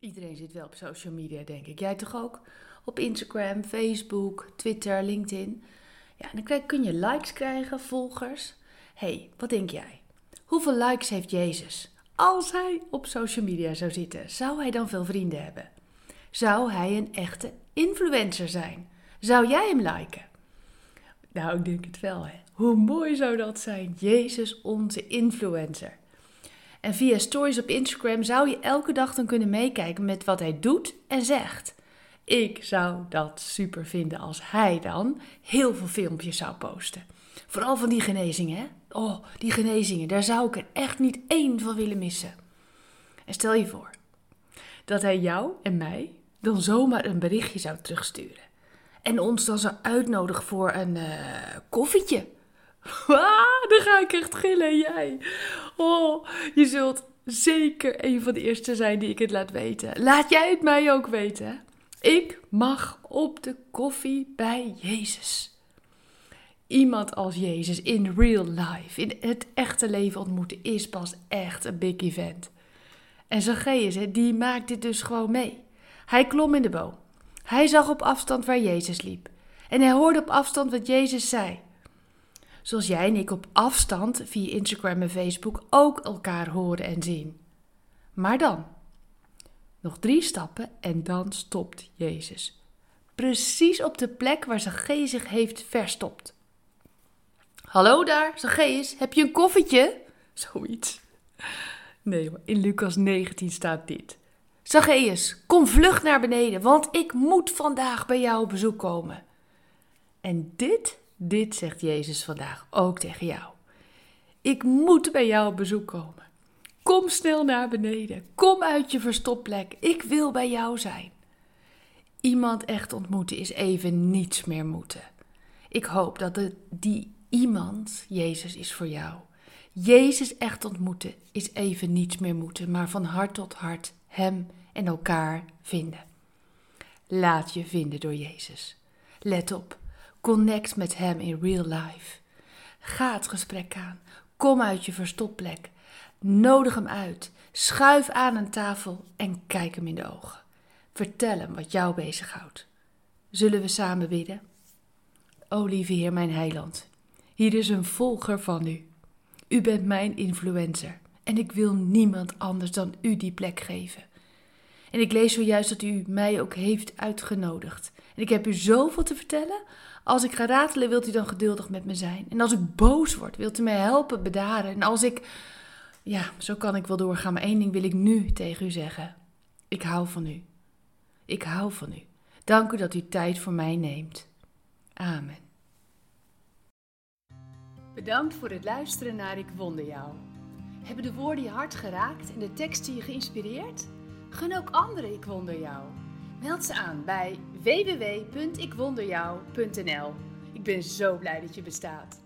Iedereen zit wel op social media, denk ik. Jij toch ook? Op Instagram, Facebook, Twitter, LinkedIn. Ja, en dan kun je likes krijgen, volgers. hey, wat denk jij? Hoeveel likes heeft Jezus? Als hij op social media zou zitten, zou hij dan veel vrienden hebben? Zou hij een echte influencer zijn? Zou jij hem liken? Nou, ik denk het wel, hè. Hoe mooi zou dat zijn? Jezus, onze influencer. En via stories op Instagram zou je elke dag dan kunnen meekijken met wat hij doet en zegt. Ik zou dat super vinden als hij dan heel veel filmpjes zou posten. Vooral van die genezingen, hè? Oh, die genezingen, daar zou ik er echt niet één van willen missen. En stel je voor dat hij jou en mij dan zomaar een berichtje zou terugsturen. En ons dan zou uitnodigen voor een uh, koffietje. Ah, dan ga ik echt gillen, jij. Oh, je zult zeker een van de eerste zijn die ik het laat weten. Laat jij het mij ook weten. Ik mag op de koffie bij Jezus. Iemand als Jezus in real life, in het echte leven ontmoeten, is pas echt een big event. En Zacchaeus, die maakt dit dus gewoon mee. Hij klom in de boom. Hij zag op afstand waar Jezus liep. En hij hoorde op afstand wat Jezus zei. Zoals jij en ik op afstand via Instagram en Facebook ook elkaar horen en zien. Maar dan, nog drie stappen en dan stopt Jezus. Precies op de plek waar Zacchaeus zich heeft verstopt. Hallo daar, Zacchaeus, heb je een koffietje? Zoiets. Nee, in Lucas 19 staat dit. Zacchaeus, kom vlug naar beneden, want ik moet vandaag bij jou op bezoek komen. En dit, dit zegt Jezus vandaag ook tegen jou. Ik moet bij jou op bezoek komen. Kom snel naar beneden. Kom uit je verstopplek. Ik wil bij jou zijn. Iemand echt ontmoeten is even niets meer moeten. Ik hoop dat de, die iemand Jezus is voor jou. Jezus echt ontmoeten is even niets meer moeten, maar van hart tot hart Hem en elkaar vinden. Laat je vinden door Jezus. Let op, connect met Hem in real life. Ga het gesprek aan. Kom uit je verstopplek. Nodig hem uit. Schuif aan een tafel en kijk hem in de ogen. Vertel hem wat jou bezighoudt. Zullen we samen bidden? O lieve Heer, mijn heiland, hier is een volger van u. U bent mijn influencer en ik wil niemand anders dan u die plek geven. En ik lees zojuist dat u mij ook heeft uitgenodigd. En ik heb u zoveel te vertellen. Als ik ga ratelen, wilt u dan geduldig met me zijn. En als ik boos word, wilt u mij helpen bedaren. En als ik. Ja, zo kan ik wel doorgaan. Maar één ding wil ik nu tegen u zeggen. Ik hou van u. Ik hou van u. Dank u dat u tijd voor mij neemt. Amen. Bedankt voor het luisteren naar Ik Wonder Jou. Hebben de woorden je hart geraakt en de teksten je geïnspireerd? Gun ook anderen Ik Wonder Jou. Meld ze aan bij www.ikwonderjou.nl. Ik ben zo blij dat je bestaat.